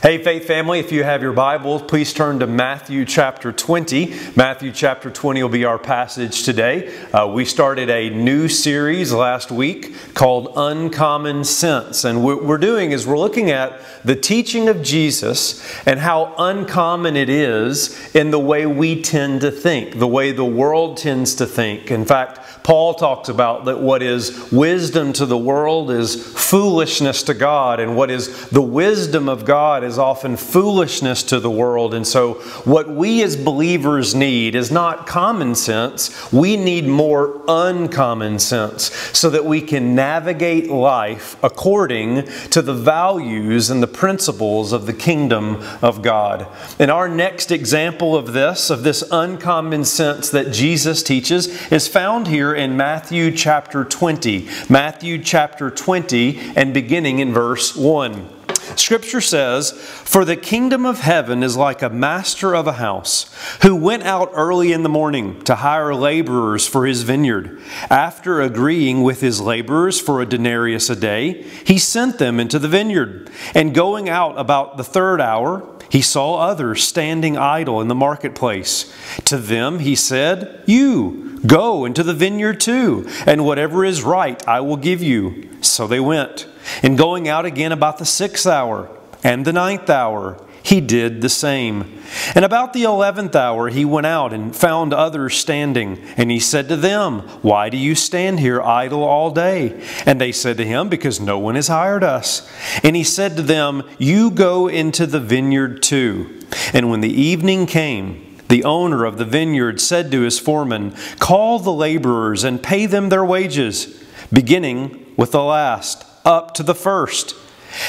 Hey, Faith Family, if you have your Bibles, please turn to Matthew chapter 20. Matthew chapter 20 will be our passage today. Uh, we started a new series last week called Uncommon Sense. And what we're doing is we're looking at the teaching of Jesus and how uncommon it is in the way we tend to think, the way the world tends to think. In fact, Paul talks about that what is wisdom to the world is foolishness to God, and what is the wisdom of God is often foolishness to the world. And so, what we as believers need is not common sense, we need more uncommon sense so that we can navigate life according to the values and the principles of the kingdom of God. And our next example of this, of this uncommon sense that Jesus teaches, is found here in Matthew chapter 20. Matthew chapter 20 and beginning in verse 1. Scripture says, For the kingdom of heaven is like a master of a house who went out early in the morning to hire laborers for his vineyard. After agreeing with his laborers for a denarius a day, he sent them into the vineyard. And going out about the third hour, he saw others standing idle in the marketplace. To them he said, You go into the vineyard too, and whatever is right I will give you. So they went. And going out again about the sixth hour and the ninth hour, he did the same. And about the eleventh hour, he went out and found others standing. And he said to them, Why do you stand here idle all day? And they said to him, Because no one has hired us. And he said to them, You go into the vineyard too. And when the evening came, the owner of the vineyard said to his foreman, Call the laborers and pay them their wages, beginning with the last, up to the first.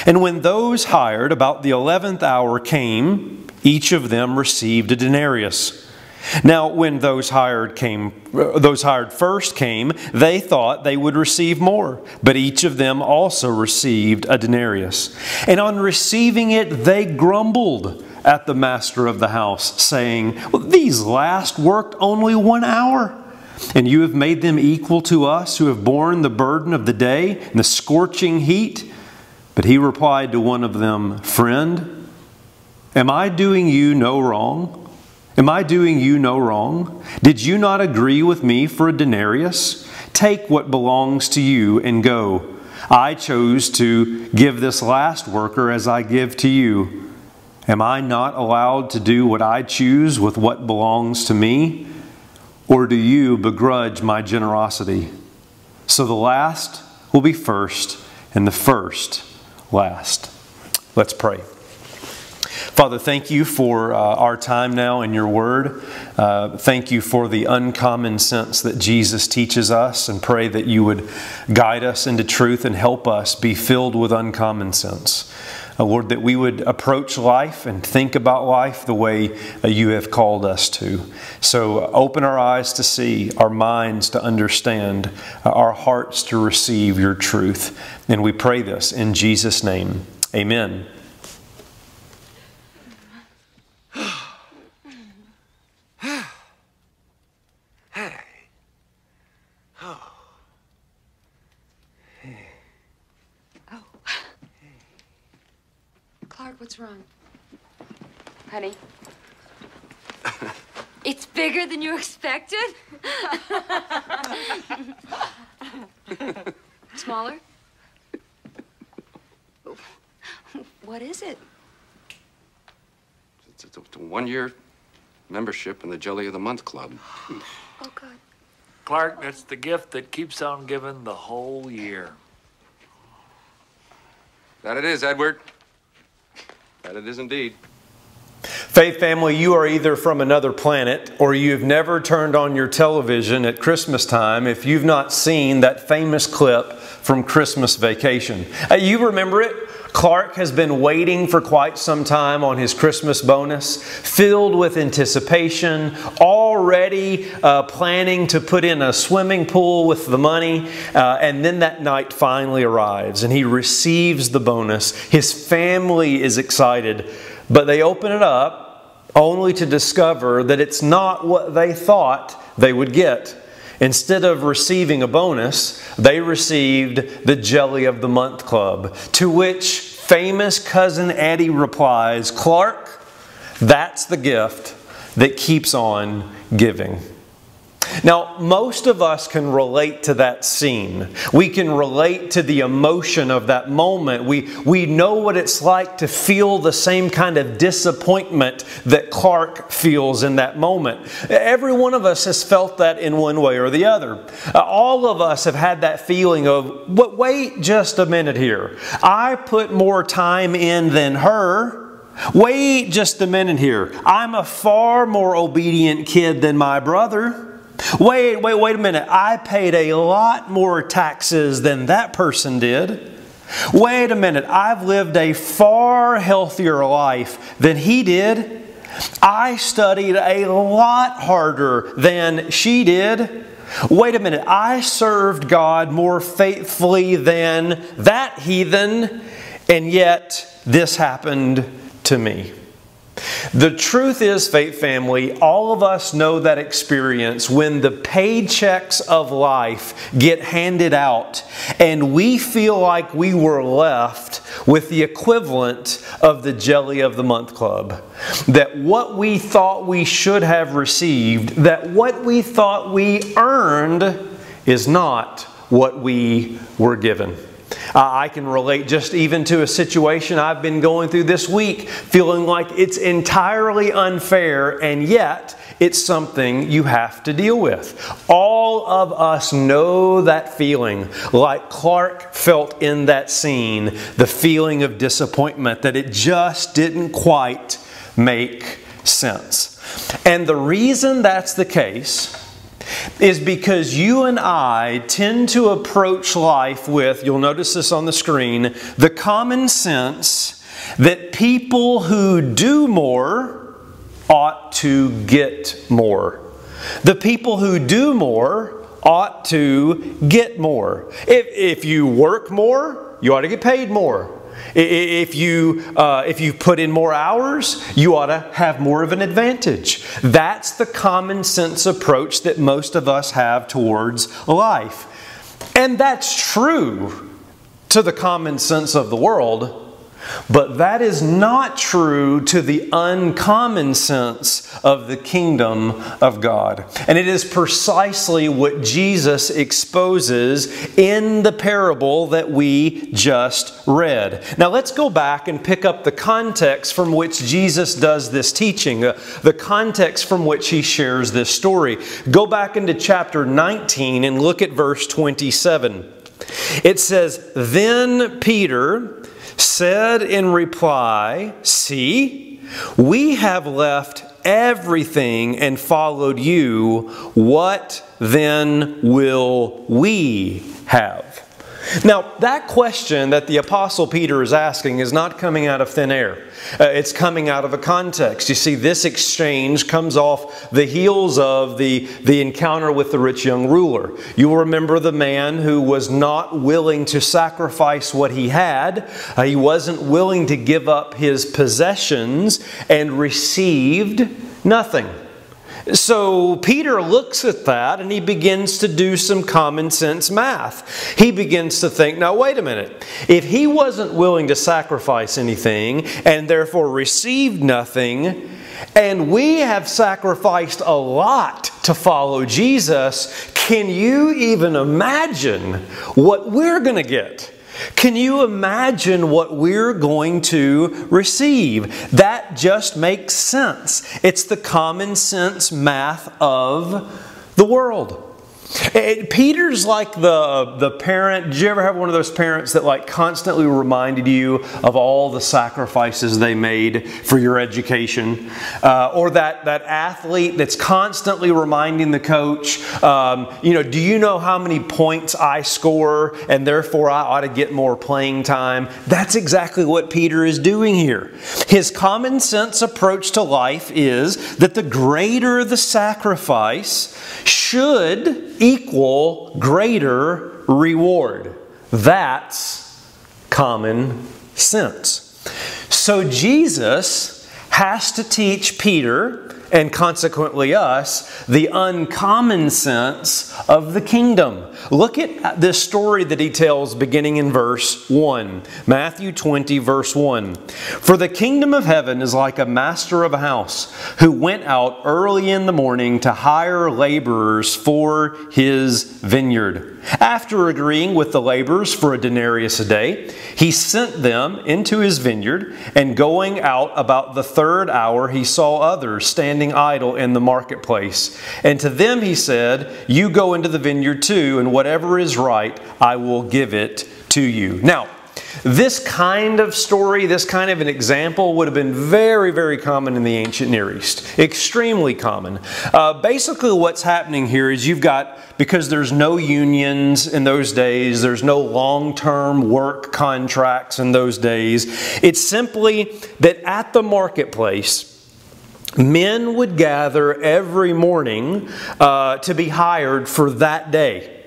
And when those hired about the eleventh hour came, each of them received a denarius. Now, when those hired came, uh, those hired first came, they thought they would receive more, but each of them also received a denarius. And on receiving it, they grumbled at the master of the house, saying, well, These last worked only one hour. And you have made them equal to us who have borne the burden of the day and the scorching heat. But he replied to one of them, Friend, am I doing you no wrong? Am I doing you no wrong? Did you not agree with me for a denarius? Take what belongs to you and go. I chose to give this last worker as I give to you. Am I not allowed to do what I choose with what belongs to me? Or do you begrudge my generosity? So the last will be first, and the first last. Let's pray. Father, thank you for uh, our time now in your word. Uh, thank you for the uncommon sense that Jesus teaches us, and pray that you would guide us into truth and help us be filled with uncommon sense. Lord, that we would approach life and think about life the way you have called us to. So open our eyes to see, our minds to understand, our hearts to receive your truth. And we pray this in Jesus' name. Amen. Clark, what's wrong? Honey? it's bigger than you expected? Smaller? What is it? It's, it's a, it's a one-year membership in the Jelly of the Month Club. Oh, God. Clark, that's the gift that keeps on giving the whole year. That it is, Edward. That it is indeed. Faith family, you are either from another planet or you've never turned on your television at Christmas time if you've not seen that famous clip from Christmas Vacation. You remember it? Clark has been waiting for quite some time on his Christmas bonus, filled with anticipation, already uh, planning to put in a swimming pool with the money. Uh, and then that night finally arrives and he receives the bonus. His family is excited, but they open it up only to discover that it's not what they thought they would get. Instead of receiving a bonus, they received the Jelly of the Month Club, to which famous cousin Eddie replies, Clark, that's the gift that keeps on giving. Now, most of us can relate to that scene. We can relate to the emotion of that moment. We, we know what it's like to feel the same kind of disappointment that Clark feels in that moment. Every one of us has felt that in one way or the other. Uh, all of us have had that feeling of, but wait just a minute here. I put more time in than her. Wait just a minute here. I'm a far more obedient kid than my brother. Wait, wait, wait a minute. I paid a lot more taxes than that person did. Wait a minute. I've lived a far healthier life than he did. I studied a lot harder than she did. Wait a minute. I served God more faithfully than that heathen, and yet this happened to me. The truth is, faith family, all of us know that experience when the paychecks of life get handed out and we feel like we were left with the equivalent of the Jelly of the Month Club. That what we thought we should have received, that what we thought we earned, is not what we were given. Uh, I can relate just even to a situation I've been going through this week, feeling like it's entirely unfair, and yet it's something you have to deal with. All of us know that feeling, like Clark felt in that scene the feeling of disappointment that it just didn't quite make sense. And the reason that's the case is because you and I tend to approach life with, you'll notice this on the screen, the common sense that people who do more ought to get more. The people who do more ought to get more. If, if you work more, you ought to get paid more. If you, uh, if you put in more hours, you ought to have more of an advantage. That's the common sense approach that most of us have towards life. And that's true to the common sense of the world. But that is not true to the uncommon sense of the kingdom of God. And it is precisely what Jesus exposes in the parable that we just read. Now let's go back and pick up the context from which Jesus does this teaching, uh, the context from which he shares this story. Go back into chapter 19 and look at verse 27. It says, Then Peter said in reply, See, we have left everything and followed you. What then will we have? Now, that question that the Apostle Peter is asking is not coming out of thin air. Uh, it's coming out of a context. You see, this exchange comes off the heels of the, the encounter with the rich young ruler. You'll remember the man who was not willing to sacrifice what he had, uh, he wasn't willing to give up his possessions, and received nothing. So Peter looks at that and he begins to do some common sense math. He begins to think, now wait a minute. If he wasn't willing to sacrifice anything and therefore received nothing, and we have sacrificed a lot to follow Jesus, can you even imagine what we're going to get? Can you imagine what we're going to receive? That just makes sense. It's the common sense math of the world. It, Peter's like the, the parent. Did you ever have one of those parents that like constantly reminded you of all the sacrifices they made for your education? Uh, or that, that athlete that's constantly reminding the coach, um, you know, do you know how many points I score and therefore I ought to get more playing time? That's exactly what Peter is doing here. His common sense approach to life is that the greater the sacrifice should equal greater reward. That's common sense. So Jesus has to teach Peter and consequently us the uncommon sense of the kingdom. Look at this story that he tells beginning in verse 1. Matthew 20, verse 1. For the kingdom of heaven is like a master of a house who went out early in the morning to hire laborers for his vineyard. After agreeing with the laborers for a denarius a day, he sent them into his vineyard, and going out about the third hour, he saw others standing idle in the marketplace. And to them he said, You go into the vineyard too, and whatever is right, I will give it to you. Now, this kind of story, this kind of an example, would have been very, very common in the ancient Near East. Extremely common. Uh, basically, what's happening here is you've got, because there's no unions in those days, there's no long term work contracts in those days, it's simply that at the marketplace, men would gather every morning uh, to be hired for that day.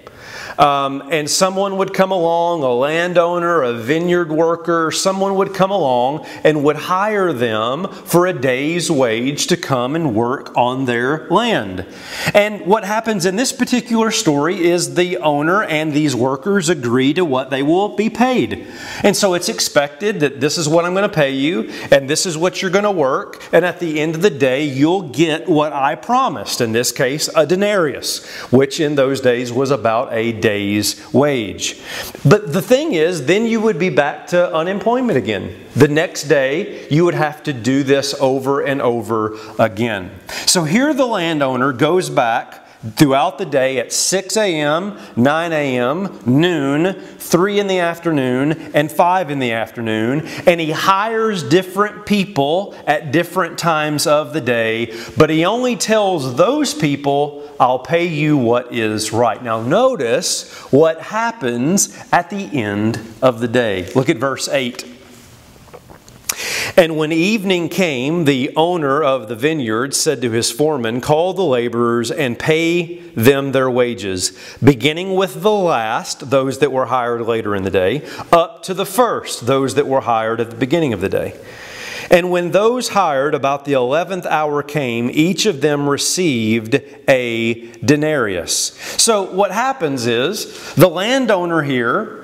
Um, and someone would come along, a landowner, a vineyard worker, someone would come along and would hire them for a day's wage to come and work on their land. And what happens in this particular story is the owner and these workers agree to what they will be paid. And so it's expected that this is what I'm going to pay you, and this is what you're going to work, and at the end of the day, you'll get what I promised. In this case, a denarius, which in those days was about a day's wage. But the thing is, then you would be back to unemployment again. The next day, you would have to do this over and over again. So here the landowner goes back throughout the day at 6 a.m., 9 a.m., noon, 3 in the afternoon, and 5 in the afternoon. And he hires different people at different times of the day, but he only tells those people, I'll pay you what is right. Now, notice what happens at the end of the day. Look at verse 8. And when evening came, the owner of the vineyard said to his foreman, Call the laborers and pay them their wages, beginning with the last, those that were hired later in the day, up to the first, those that were hired at the beginning of the day. And when those hired about the eleventh hour came, each of them received a denarius. So what happens is the landowner here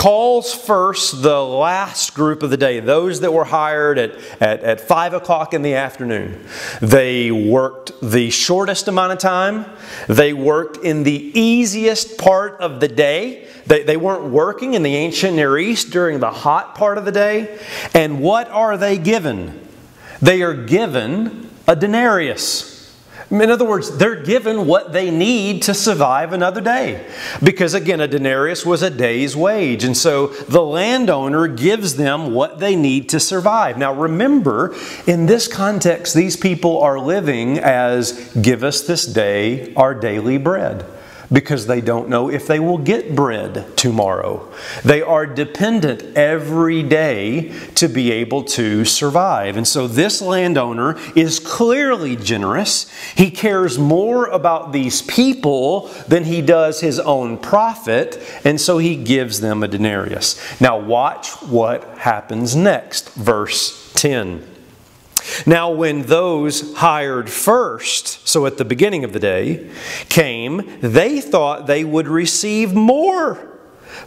calls first the last group of the day, those that were hired at, at, at 5 o'clock in the afternoon. They worked the shortest amount of time, they worked in the easiest part of the day. They, they weren't working in the ancient Near East during the hot part of the day. And what are they given? They are given a denarius. In other words, they're given what they need to survive another day. Because again, a denarius was a day's wage. And so the landowner gives them what they need to survive. Now remember, in this context, these people are living as give us this day our daily bread because they don't know if they will get bread tomorrow. They are dependent every day to be able to survive. And so this landowner is clearly generous. He cares more about these people than he does his own profit, and so he gives them a denarius. Now, watch what happens next. Verse 10. Now, when those hired first, so at the beginning of the day, came, they thought they would receive more.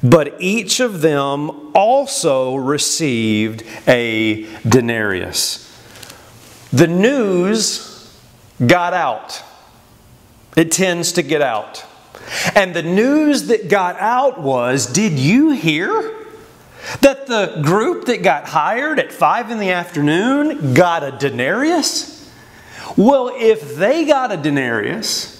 But each of them also received a denarius. The news got out. It tends to get out. And the news that got out was Did you hear? That the group that got hired at 5 in the afternoon got a denarius? Well, if they got a denarius,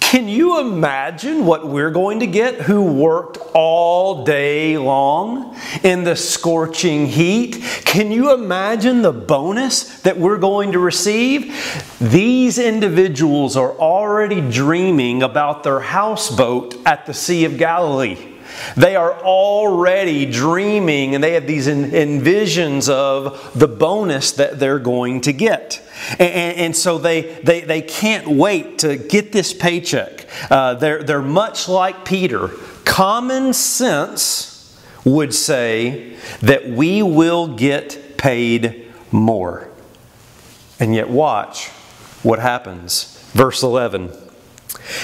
can you imagine what we're going to get who worked all day long in the scorching heat? Can you imagine the bonus that we're going to receive? These individuals are already dreaming about their houseboat at the Sea of Galilee. They are already dreaming and they have these envisions of the bonus that they're going to get. And, and so they, they, they can't wait to get this paycheck. Uh, they're, they're much like Peter. Common sense would say that we will get paid more. And yet, watch what happens. Verse 11.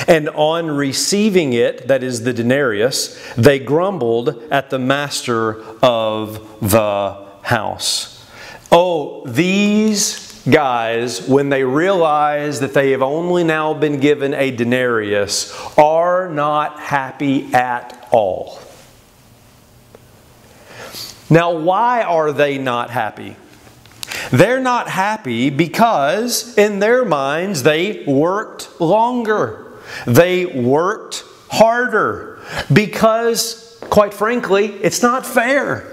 And on receiving it, that is the denarius, they grumbled at the master of the house. Oh, these guys, when they realize that they have only now been given a denarius, are not happy at all. Now, why are they not happy? They're not happy because, in their minds, they worked longer. They worked harder. Because, quite frankly, it's not fair.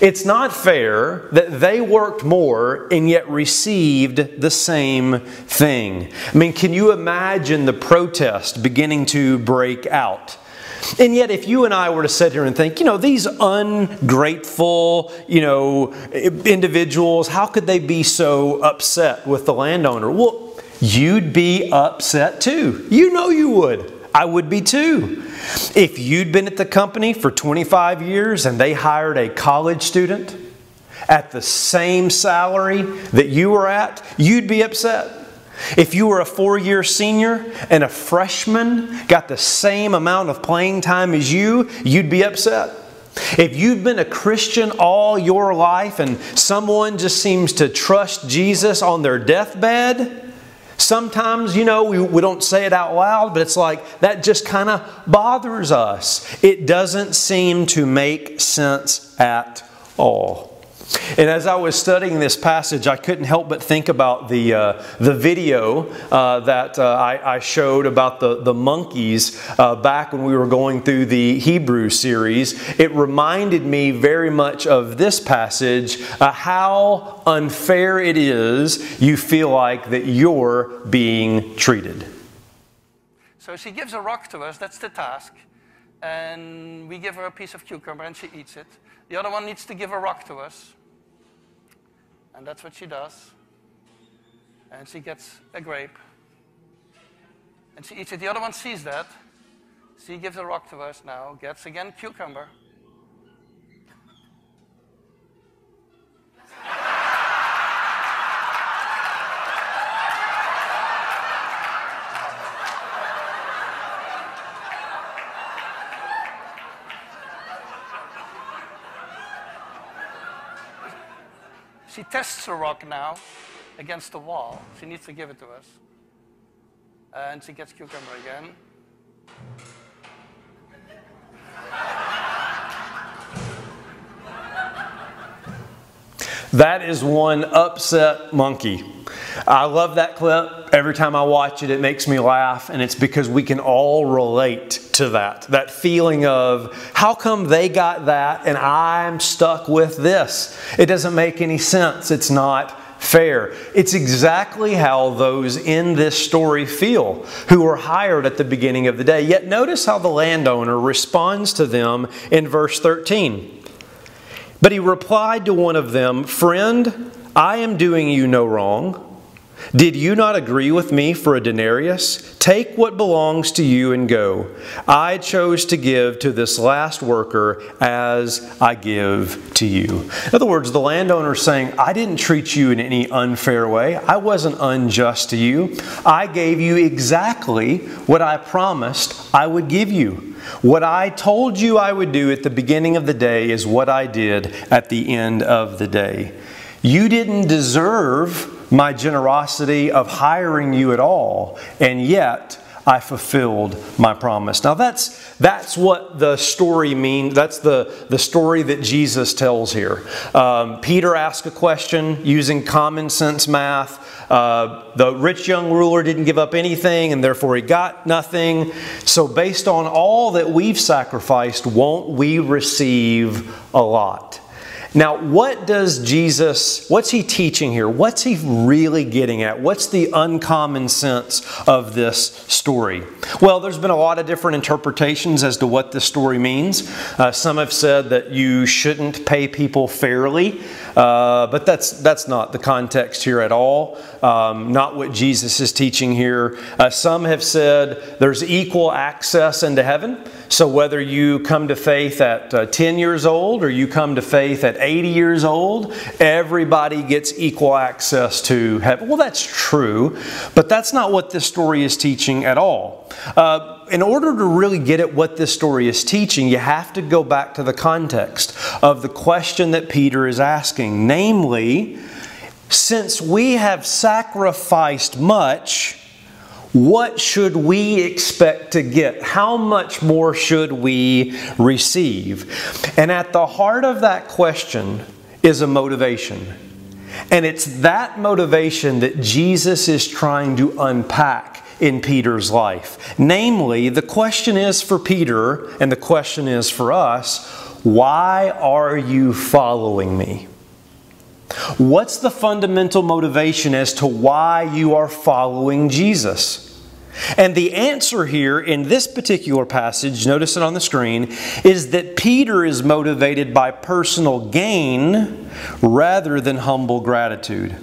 It's not fair that they worked more and yet received the same thing. I mean, can you imagine the protest beginning to break out? And yet, if you and I were to sit here and think, you know, these ungrateful, you know, individuals, how could they be so upset with the landowner? Well, you'd be upset too. You know you would. I would be too. If you'd been at the company for 25 years and they hired a college student at the same salary that you were at, you'd be upset. If you were a four year senior and a freshman got the same amount of playing time as you, you'd be upset. If you've been a Christian all your life and someone just seems to trust Jesus on their deathbed, sometimes, you know, we, we don't say it out loud, but it's like that just kind of bothers us. It doesn't seem to make sense at all. And as I was studying this passage, I couldn't help but think about the, uh, the video uh, that uh, I, I, showed about the, the monkeys uh, back when we were going through the Hebrew series. It reminded me very much of this passage uh, how unfair it is you feel like that you're being treated. So she gives a rock to us, that's the task. And we give her a piece of cucumber and she eats it. The other one needs to give a rock to us. And that's what she does. And she gets a grape. And she eats it. The other one sees that. She gives a rock to us now, gets again cucumber. Tests the rock now against the wall. She needs to give it to us. And she gets cucumber again. That is one upset monkey. I love that clip. Every time I watch it, it makes me laugh, and it's because we can all relate to that. That feeling of, how come they got that and I'm stuck with this? It doesn't make any sense. It's not fair. It's exactly how those in this story feel who were hired at the beginning of the day. Yet notice how the landowner responds to them in verse 13. But he replied to one of them, Friend, I am doing you no wrong. Did you not agree with me for a denarius? Take what belongs to you and go. I chose to give to this last worker as I give to you. In other words, the landowner is saying, I didn't treat you in any unfair way. I wasn't unjust to you. I gave you exactly what I promised I would give you. What I told you I would do at the beginning of the day is what I did at the end of the day. You didn't deserve my generosity of hiring you at all, and yet I fulfilled my promise. Now that's that's what the story means. That's the, the story that Jesus tells here. Um, Peter asked a question using common sense math. Uh, the rich young ruler didn't give up anything, and therefore he got nothing. So, based on all that we've sacrificed, won't we receive a lot? Now, what does Jesus, what's he teaching here? What's he really getting at? What's the uncommon sense of this story? Well, there's been a lot of different interpretations as to what this story means. Uh, some have said that you shouldn't pay people fairly, uh, but that's, that's not the context here at all. Um, not what Jesus is teaching here. Uh, some have said there's equal access into heaven. So, whether you come to faith at uh, 10 years old or you come to faith at 80 years old, everybody gets equal access to heaven. Well, that's true, but that's not what this story is teaching at all. Uh, in order to really get at what this story is teaching, you have to go back to the context of the question that Peter is asking. Namely, since we have sacrificed much, what should we expect to get? How much more should we receive? And at the heart of that question is a motivation. And it's that motivation that Jesus is trying to unpack in Peter's life. Namely, the question is for Peter, and the question is for us why are you following me? What's the fundamental motivation as to why you are following Jesus? And the answer here in this particular passage, notice it on the screen, is that Peter is motivated by personal gain rather than humble gratitude.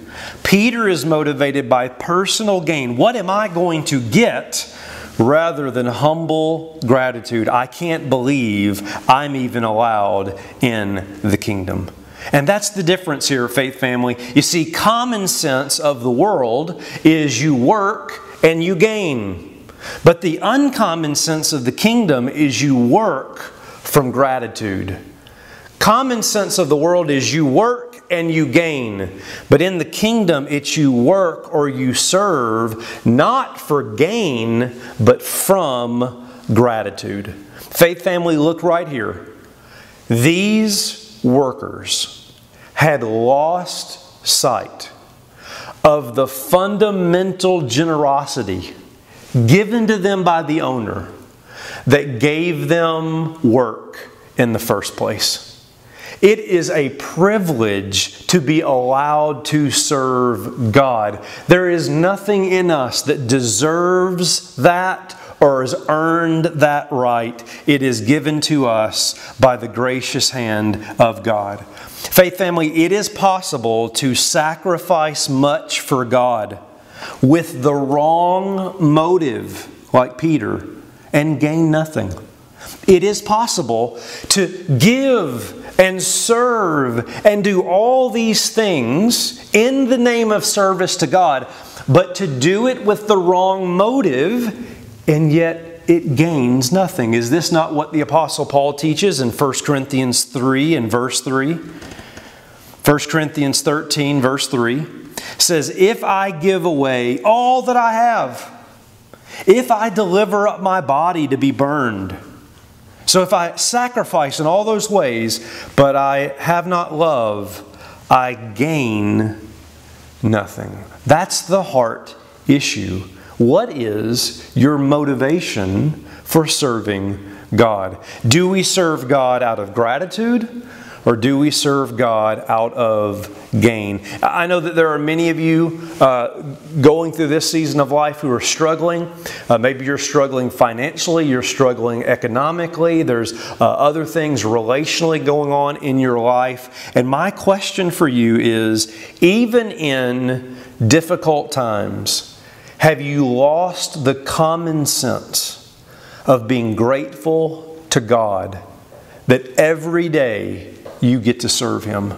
Peter is motivated by personal gain. What am I going to get? Rather than humble gratitude. I can't believe I'm even allowed in the kingdom. And that's the difference here, faith family. You see, common sense of the world is you work and you gain. But the uncommon sense of the kingdom is you work from gratitude. Common sense of the world is you work and you gain. But in the kingdom, it's you work or you serve not for gain, but from gratitude. Faith family, look right here. These workers had lost sight of the fundamental generosity given to them by the owner that gave them work in the first place. It is a privilege to be allowed to serve God. There is nothing in us that deserves that or has earned that right. It is given to us by the gracious hand of God. Faith family, it is possible to sacrifice much for God with the wrong motive, like Peter, and gain nothing. It is possible to give and serve and do all these things in the name of service to God, but to do it with the wrong motive and yet it gains nothing. Is this not what the Apostle Paul teaches in 1 Corinthians 3 and verse 3? 1 Corinthians 13, verse 3 says, If I give away all that I have, if I deliver up my body to be burned, so if I sacrifice in all those ways, but I have not love, I gain nothing. That's the heart issue. What is your motivation for serving God? Do we serve God out of gratitude? or do we serve God out of gain? I know that there are many of you uh, going through this season of life who are struggling. Uh, maybe you're struggling financially, you're struggling economically, there's uh, other things relationally going on in your life. And my question for you is even in difficult times, have you lost the common sense of being grateful to God that every day you get to serve Him.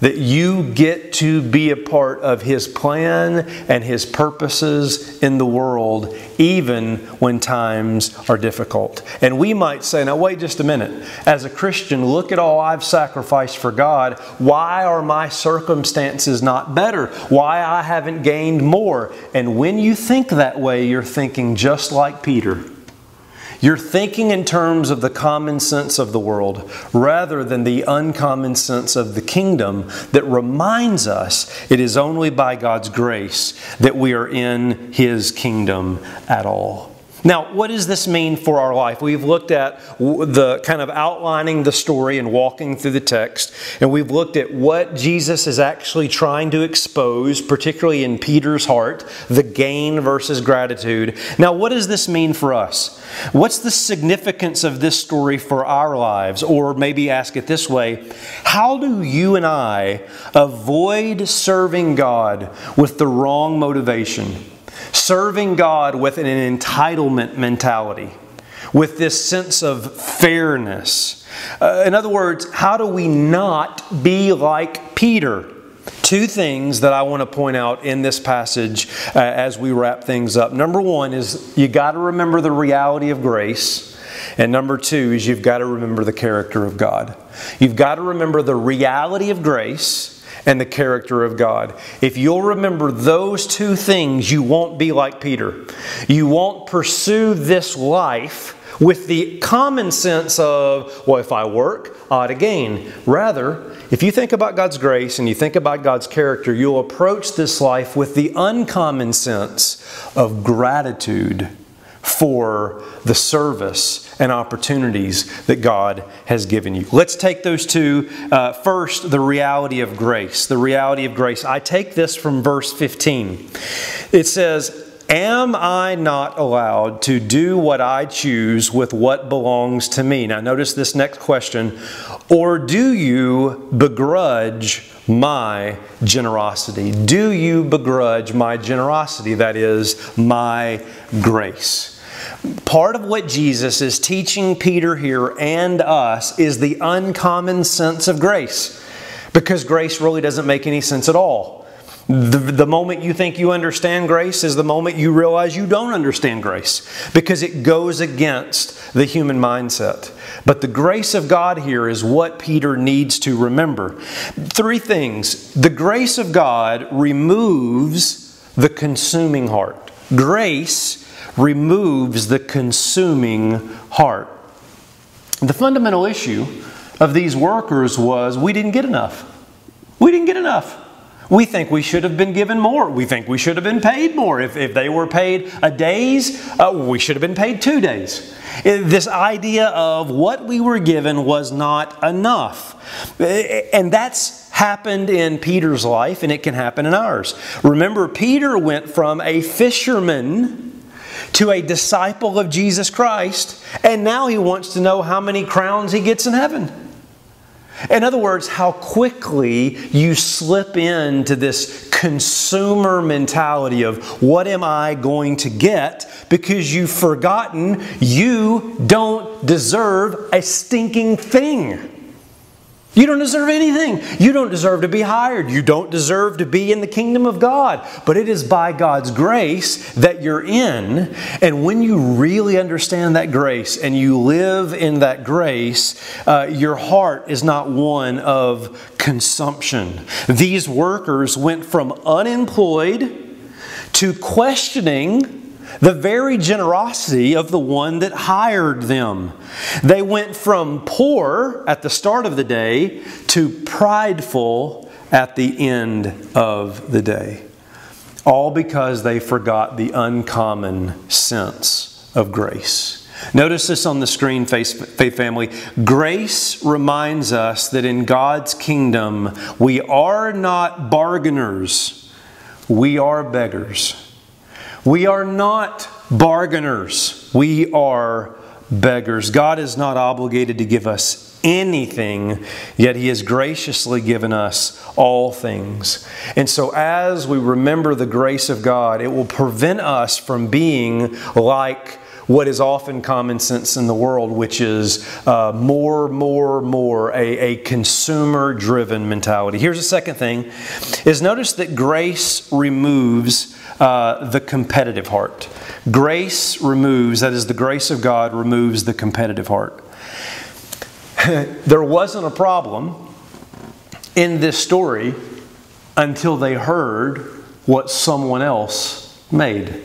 That you get to be a part of His plan and His purposes in the world, even when times are difficult. And we might say, now, wait just a minute. As a Christian, look at all I've sacrificed for God. Why are my circumstances not better? Why I haven't gained more? And when you think that way, you're thinking just like Peter. You're thinking in terms of the common sense of the world rather than the uncommon sense of the kingdom that reminds us it is only by God's grace that we are in His kingdom at all. Now, what does this mean for our life? We've looked at the kind of outlining the story and walking through the text, and we've looked at what Jesus is actually trying to expose, particularly in Peter's heart, the gain versus gratitude. Now, what does this mean for us? What's the significance of this story for our lives? Or maybe ask it this way How do you and I avoid serving God with the wrong motivation? Serving God with an entitlement mentality, with this sense of fairness. Uh, in other words, how do we not be like Peter? Two things that I want to point out in this passage uh, as we wrap things up. Number one is you got to remember the reality of grace. And number two is you've got to remember the character of God. You've got to remember the reality of grace and the character of God. If you'll remember those two things, you won't be like Peter. You won't pursue this life with the common sense of, well, if I work, I ought gain. Rather, if you think about God's grace and you think about God's character, you'll approach this life with the uncommon sense of gratitude for the service and opportunities that God has given you. Let's take those two. Uh, first, the reality of grace. The reality of grace. I take this from verse 15. It says, Am I not allowed to do what I choose with what belongs to me? Now, notice this next question. Or do you begrudge my generosity? Do you begrudge my generosity? That is, my grace. Part of what Jesus is teaching Peter here and us is the uncommon sense of grace. Because grace really doesn't make any sense at all. The, the moment you think you understand grace is the moment you realize you don't understand grace because it goes against the human mindset. But the grace of God here is what Peter needs to remember. Three things the grace of God removes the consuming heart. Grace removes the consuming heart. The fundamental issue of these workers was we didn't get enough. We didn't get enough. We think we should have been given more. We think we should have been paid more. If, if they were paid a day's, uh, we should have been paid two days. This idea of what we were given was not enough. And that's happened in Peter's life, and it can happen in ours. Remember, Peter went from a fisherman to a disciple of Jesus Christ, and now he wants to know how many crowns he gets in heaven. In other words, how quickly you slip into this consumer mentality of what am I going to get because you've forgotten you don't deserve a stinking thing. You don't deserve anything. You don't deserve to be hired. You don't deserve to be in the kingdom of God. But it is by God's grace that you're in. And when you really understand that grace and you live in that grace, uh, your heart is not one of consumption. These workers went from unemployed to questioning the very generosity of the one that hired them. They went from poor at the start of the day to prideful at the end of the day. All because they forgot the uncommon sense of grace. Notice this on the screen, Faith Family. Grace reminds us that in God's kingdom, we are not bargainers, we are beggars. We are not bargainers, we are beggars. God is not obligated to give us anything, yet He has graciously given us all things. And so, as we remember the grace of God, it will prevent us from being like what is often common sense in the world, which is uh, more, more, more, a, a consumer driven mentality. Here's the second thing is notice that grace removes uh, the competitive heart. Grace removes, that is, the grace of God removes the competitive heart. there wasn't a problem in this story until they heard what someone else made.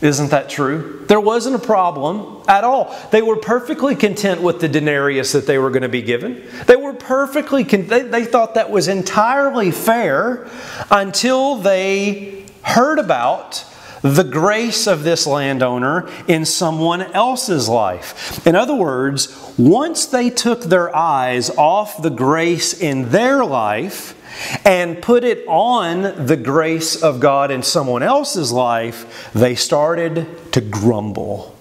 Isn't that true? There wasn't a problem at all. They were perfectly content with the denarius that they were going to be given. They were perfectly, con- they, they thought that was entirely fair until they heard about the grace of this landowner in someone else's life. In other words, once they took their eyes off the grace in their life and put it on the grace of God in someone else's life, they started to grumble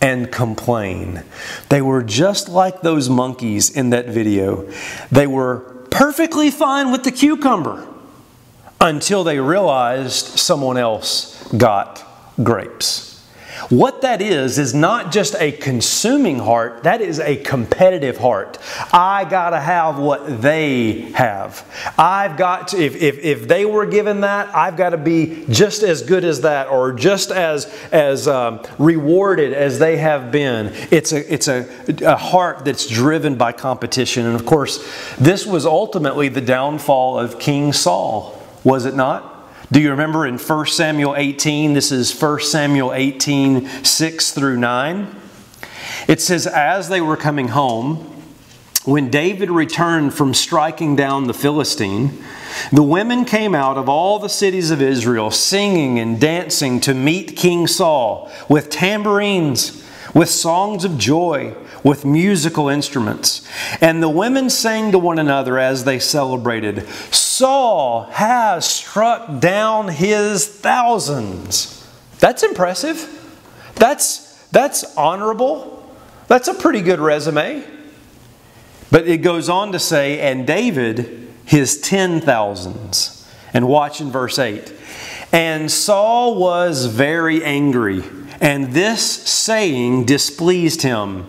and complain. They were just like those monkeys in that video. They were perfectly fine with the cucumber until they realized someone else got grapes. What that is, is not just a consuming heart, that is a competitive heart. I got to have what they have. I've got to, if, if, if they were given that, I've got to be just as good as that or just as, as um, rewarded as they have been. It's, a, it's a, a heart that's driven by competition. And of course, this was ultimately the downfall of King Saul, was it not? Do you remember in 1 Samuel 18? This is 1 Samuel 18, 6 through 9. It says, As they were coming home, when David returned from striking down the Philistine, the women came out of all the cities of Israel singing and dancing to meet King Saul with tambourines, with songs of joy with musical instruments. And the women sang to one another as they celebrated Saul has struck down his thousands. That's impressive. That's, that's honorable. That's a pretty good resume. But it goes on to say, and David his ten thousands. And watch in verse 8. And Saul was very angry, and this saying displeased him.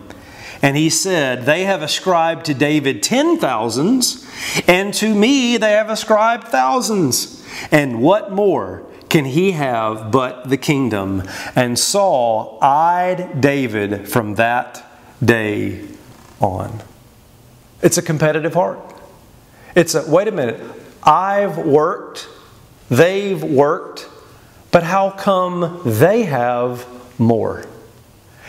And he said, They have ascribed to David ten thousands, and to me they have ascribed thousands. And what more can he have but the kingdom? And Saul eyed David from that day on. It's a competitive heart. It's a, wait a minute, I've worked, they've worked, but how come they have more?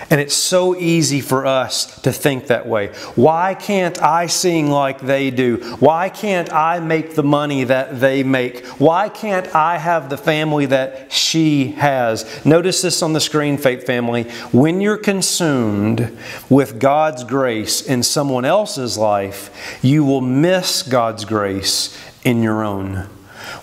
And it's so easy for us to think that way. Why can't I sing like they do? Why can't I make the money that they make? Why can't I have the family that she has? Notice this on the screen, Faith Family. When you're consumed with God's grace in someone else's life, you will miss God's grace in your own.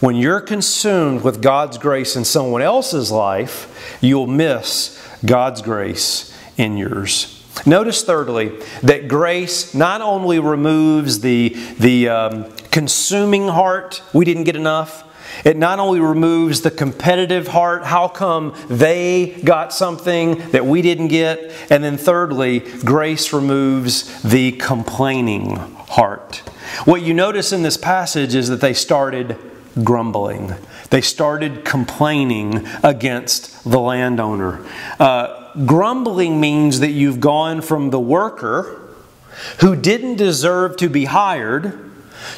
When you're consumed with God's grace in someone else's life, you'll miss God's grace in yours. Notice, thirdly, that grace not only removes the, the um, consuming heart, we didn't get enough, it not only removes the competitive heart, how come they got something that we didn't get? And then, thirdly, grace removes the complaining heart. What you notice in this passage is that they started grumbling, they started complaining against the landowner. Uh, grumbling means that you've gone from the worker who didn't deserve to be hired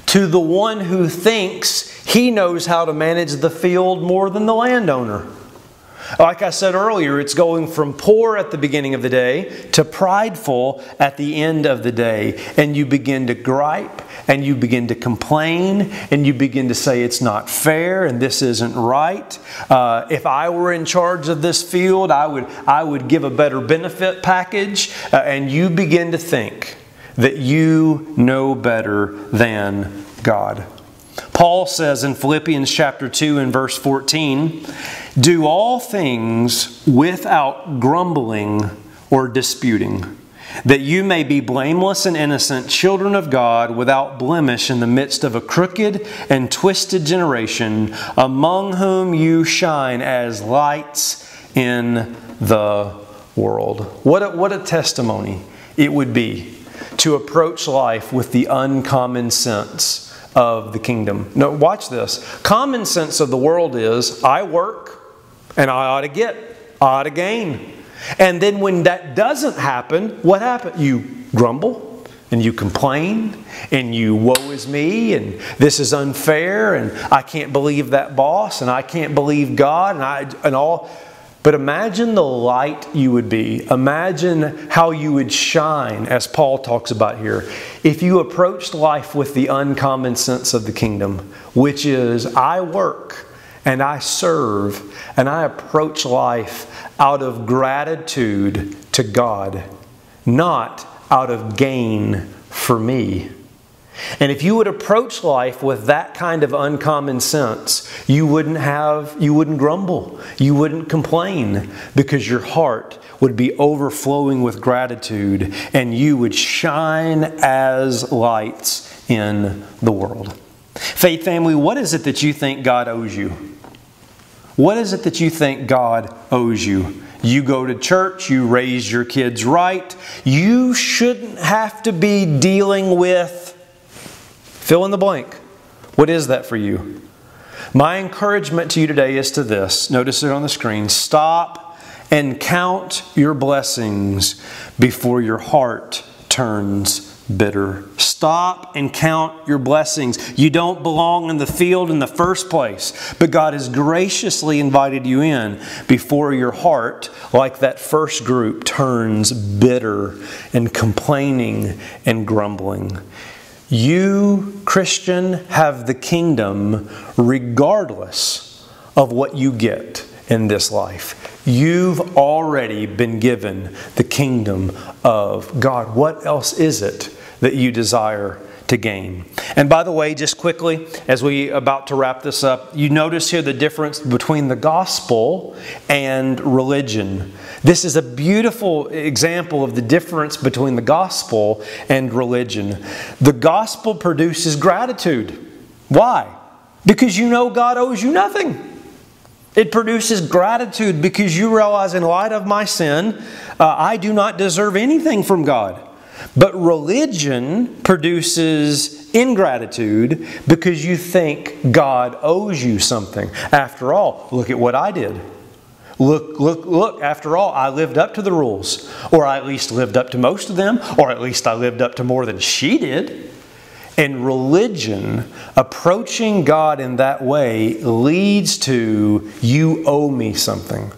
to the one who thinks he knows how to manage the field more than the landowner. Like I said earlier, it's going from poor at the beginning of the day to prideful at the end of the day. And you begin to gripe and you begin to complain and you begin to say it's not fair and this isn't right. Uh, if I were in charge of this field, I would, I would give a better benefit package. Uh, and you begin to think that you know better than God. Paul says in Philippians chapter 2 and verse 14, do all things without grumbling or disputing, that you may be blameless and innocent, children of God, without blemish in the midst of a crooked and twisted generation, among whom you shine as lights in the world. What a, what a testimony it would be to approach life with the uncommon sense of the kingdom. No, watch this. Common sense of the world is I work, and I ought to get, I ought to gain. And then when that doesn't happen, what happens? You grumble and you complain and you woe is me and this is unfair and I can't believe that boss and I can't believe God and I and all. But imagine the light you would be. Imagine how you would shine, as Paul talks about here, if you approached life with the uncommon sense of the kingdom, which is I work and I serve and I approach life out of gratitude to God, not out of gain for me. And if you would approach life with that kind of uncommon sense, you wouldn't have you wouldn't grumble, you wouldn't complain because your heart would be overflowing with gratitude and you would shine as lights in the world. Faith family, what is it that you think God owes you? What is it that you think God owes you? you go to church, you raise your kids right, you shouldn't have to be dealing with fill in the blank. What is that for you? My encouragement to you today is to this. Notice it on the screen. Stop and count your blessings before your heart turns bitter. Stop and count your blessings. You don't belong in the field in the first place, but God has graciously invited you in before your heart, like that first group, turns bitter and complaining and grumbling. You, Christian, have the kingdom regardless of what you get in this life. You've already been given the kingdom of God. What else is it that you desire to gain? And by the way, just quickly, as we about to wrap this up, you notice here the difference between the gospel and religion. This is a beautiful example of the difference between the gospel and religion. The gospel produces gratitude. Why? Because you know God owes you nothing. It produces gratitude because you realize, in light of my sin, uh, I do not deserve anything from God. But religion produces ingratitude because you think God owes you something. After all, look at what I did. Look, look, look, after all, I lived up to the rules. Or I at least lived up to most of them, or at least I lived up to more than she did. And religion, approaching God in that way, leads to you owe me something.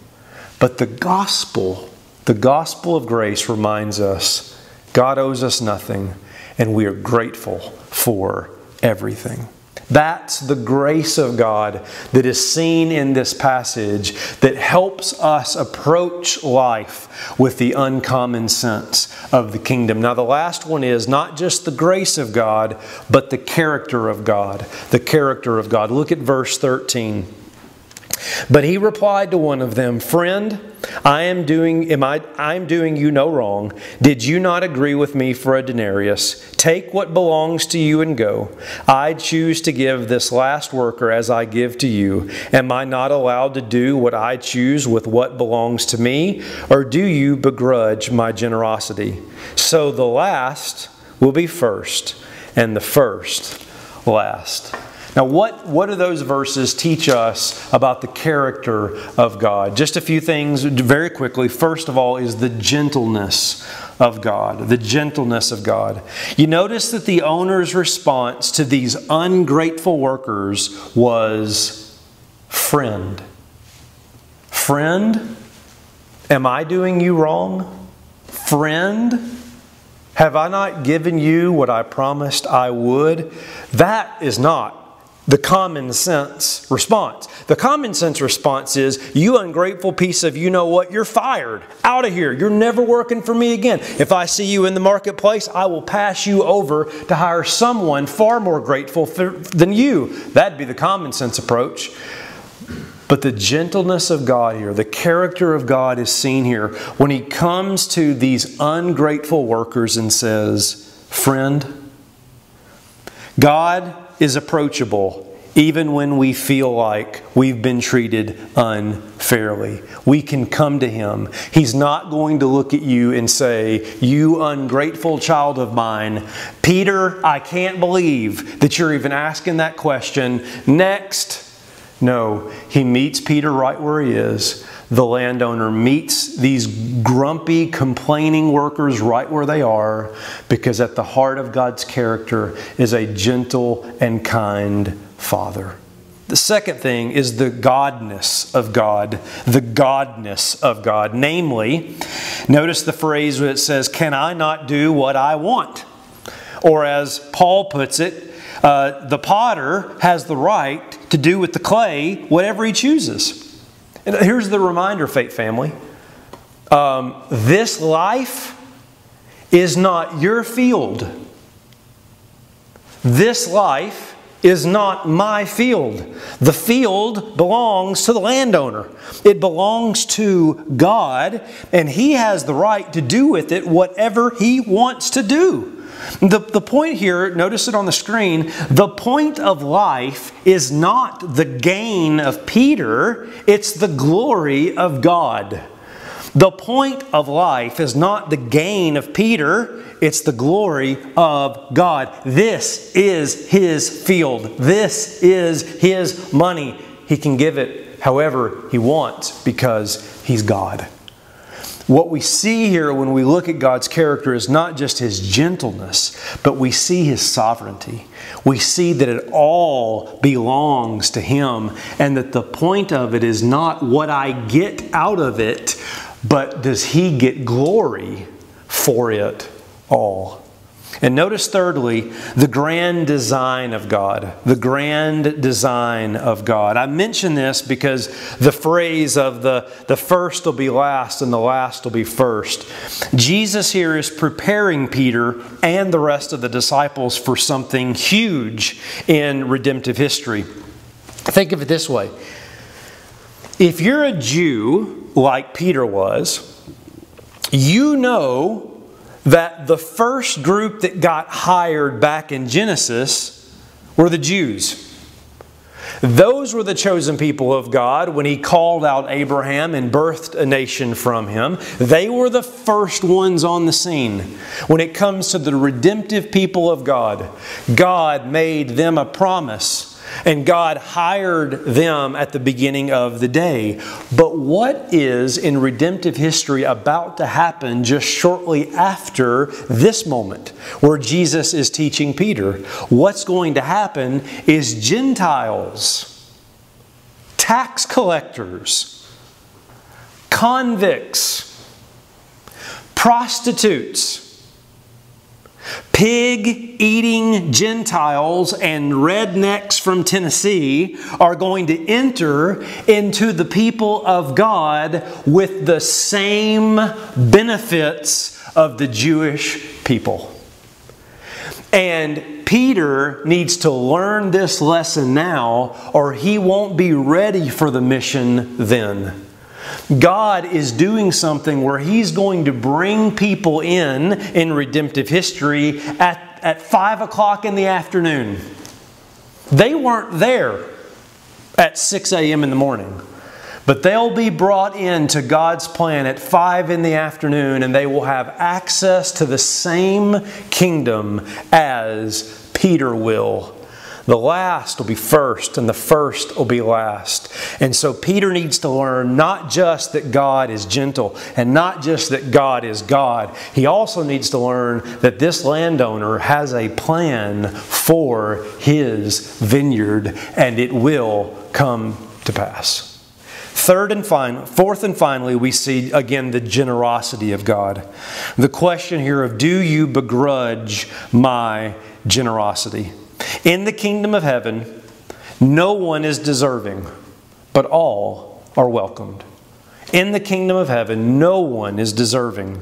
But the gospel, the gospel of grace reminds us God owes us nothing, and we are grateful for everything. That's the grace of God that is seen in this passage that helps us approach life with the uncommon sense of the kingdom. Now, the last one is not just the grace of God, but the character of God. The character of God. Look at verse 13. But he replied to one of them, Friend, I am doing am I I am doing you no wrong. Did you not agree with me for a denarius? Take what belongs to you and go. I choose to give this last worker as I give to you. Am I not allowed to do what I choose with what belongs to me? Or do you begrudge my generosity? So the last will be first, and the first last. Now, what, what do those verses teach us about the character of God? Just a few things very quickly. First of all, is the gentleness of God. The gentleness of God. You notice that the owner's response to these ungrateful workers was friend. Friend, am I doing you wrong? Friend, have I not given you what I promised I would? That is not the common sense response. The common sense response is, You ungrateful piece of you know what, you're fired. Out of here. You're never working for me again. If I see you in the marketplace, I will pass you over to hire someone far more grateful than you. That'd be the common sense approach. But the gentleness of God here, the character of God is seen here when He comes to these ungrateful workers and says, Friend, God is approachable even when we feel like we've been treated unfairly. We can come to Him. He's not going to look at you and say, You ungrateful child of mine, Peter, I can't believe that you're even asking that question. Next. No, He meets Peter right where he is the landowner meets these grumpy, complaining workers right where they are because at the heart of God's character is a gentle and kind Father. The second thing is the godness of God. The godness of God. Namely, notice the phrase where it says, Can I not do what I want? Or as Paul puts it, uh, the potter has the right to do with the clay whatever he chooses. And here's the reminder, Faith family um, this life is not your field. This life is not my field. The field belongs to the landowner. It belongs to God, and He has the right to do with it whatever He wants to do. The, the point here, notice it on the screen, the point of life is not the gain of Peter, it's the glory of God. The point of life is not the gain of Peter, it's the glory of God. This is his field, this is his money. He can give it however he wants because he's God. What we see here when we look at God's character is not just His gentleness, but we see His sovereignty. We see that it all belongs to Him, and that the point of it is not what I get out of it, but does He get glory for it all? And notice, thirdly, the grand design of God. The grand design of God. I mention this because the phrase of the, the first will be last and the last will be first. Jesus here is preparing Peter and the rest of the disciples for something huge in redemptive history. Think of it this way if you're a Jew like Peter was, you know that the first group that got hired back in Genesis were the Jews. Those were the chosen people of God when He called out Abraham and birthed a nation from him. They were the first ones on the scene. When it comes to the redemptive people of God, God made them a promise and God hired them at the beginning of the day. But what is in redemptive history about to happen just shortly after this moment where Jesus is teaching Peter? What's going to happen is Gentiles, tax collectors, convicts, prostitutes, Pig eating Gentiles and rednecks from Tennessee are going to enter into the people of God with the same benefits of the Jewish people. And Peter needs to learn this lesson now, or he won't be ready for the mission then. God is doing something where He's going to bring people in in redemptive history at, at 5 o'clock in the afternoon. They weren't there at 6 a.m. in the morning. But they'll be brought into God's plan at 5 in the afternoon and they will have access to the same kingdom as Peter will the last will be first, and the first will be last. And so Peter needs to learn not just that God is gentle and not just that God is God. He also needs to learn that this landowner has a plan for his vineyard, and it will come to pass. Third and final, fourth and finally, we see again the generosity of God. The question here of do you begrudge my generosity? In the kingdom of heaven, no one is deserving, but all are welcomed. In the kingdom of heaven, no one is deserving,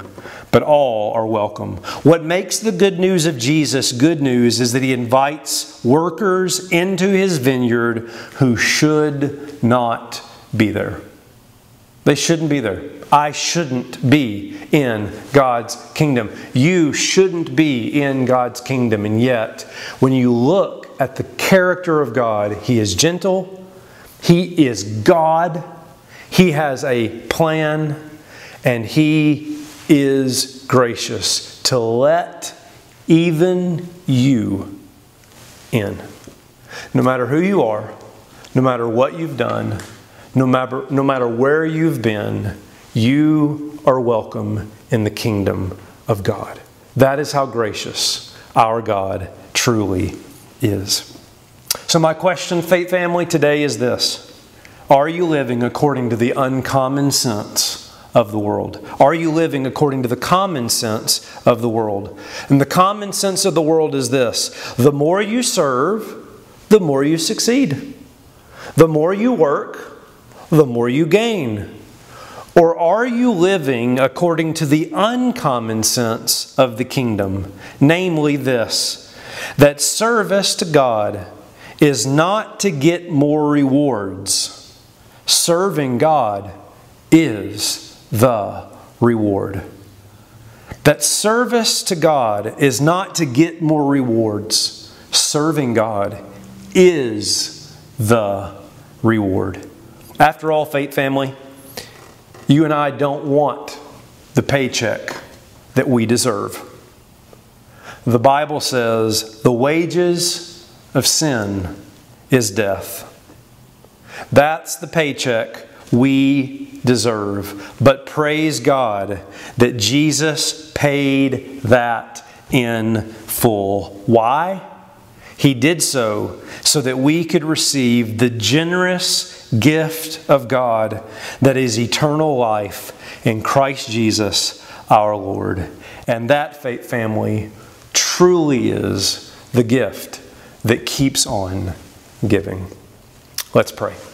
but all are welcome. What makes the good news of Jesus good news is that he invites workers into his vineyard who should not be there. They shouldn't be there. I shouldn't be in God's kingdom. You shouldn't be in God's kingdom. And yet, when you look at the character of God, He is gentle, He is God, He has a plan, and He is gracious to let even you in. No matter who you are, no matter what you've done, no matter, no matter where you've been, you are welcome in the kingdom of God. That is how gracious our God truly is. So, my question, Faith Family, today is this Are you living according to the uncommon sense of the world? Are you living according to the common sense of the world? And the common sense of the world is this the more you serve, the more you succeed. The more you work, the more you gain? Or are you living according to the uncommon sense of the kingdom? Namely, this that service to God is not to get more rewards, serving God is the reward. That service to God is not to get more rewards, serving God is the reward. After all, Faith family, You and I don't want the paycheck that we deserve. The Bible says the wages of sin is death. That's the paycheck we deserve. But praise God that Jesus paid that in full. Why? He did so so that we could receive the generous gift of God that is eternal life in Christ Jesus our Lord. And that faith family truly is the gift that keeps on giving. Let's pray.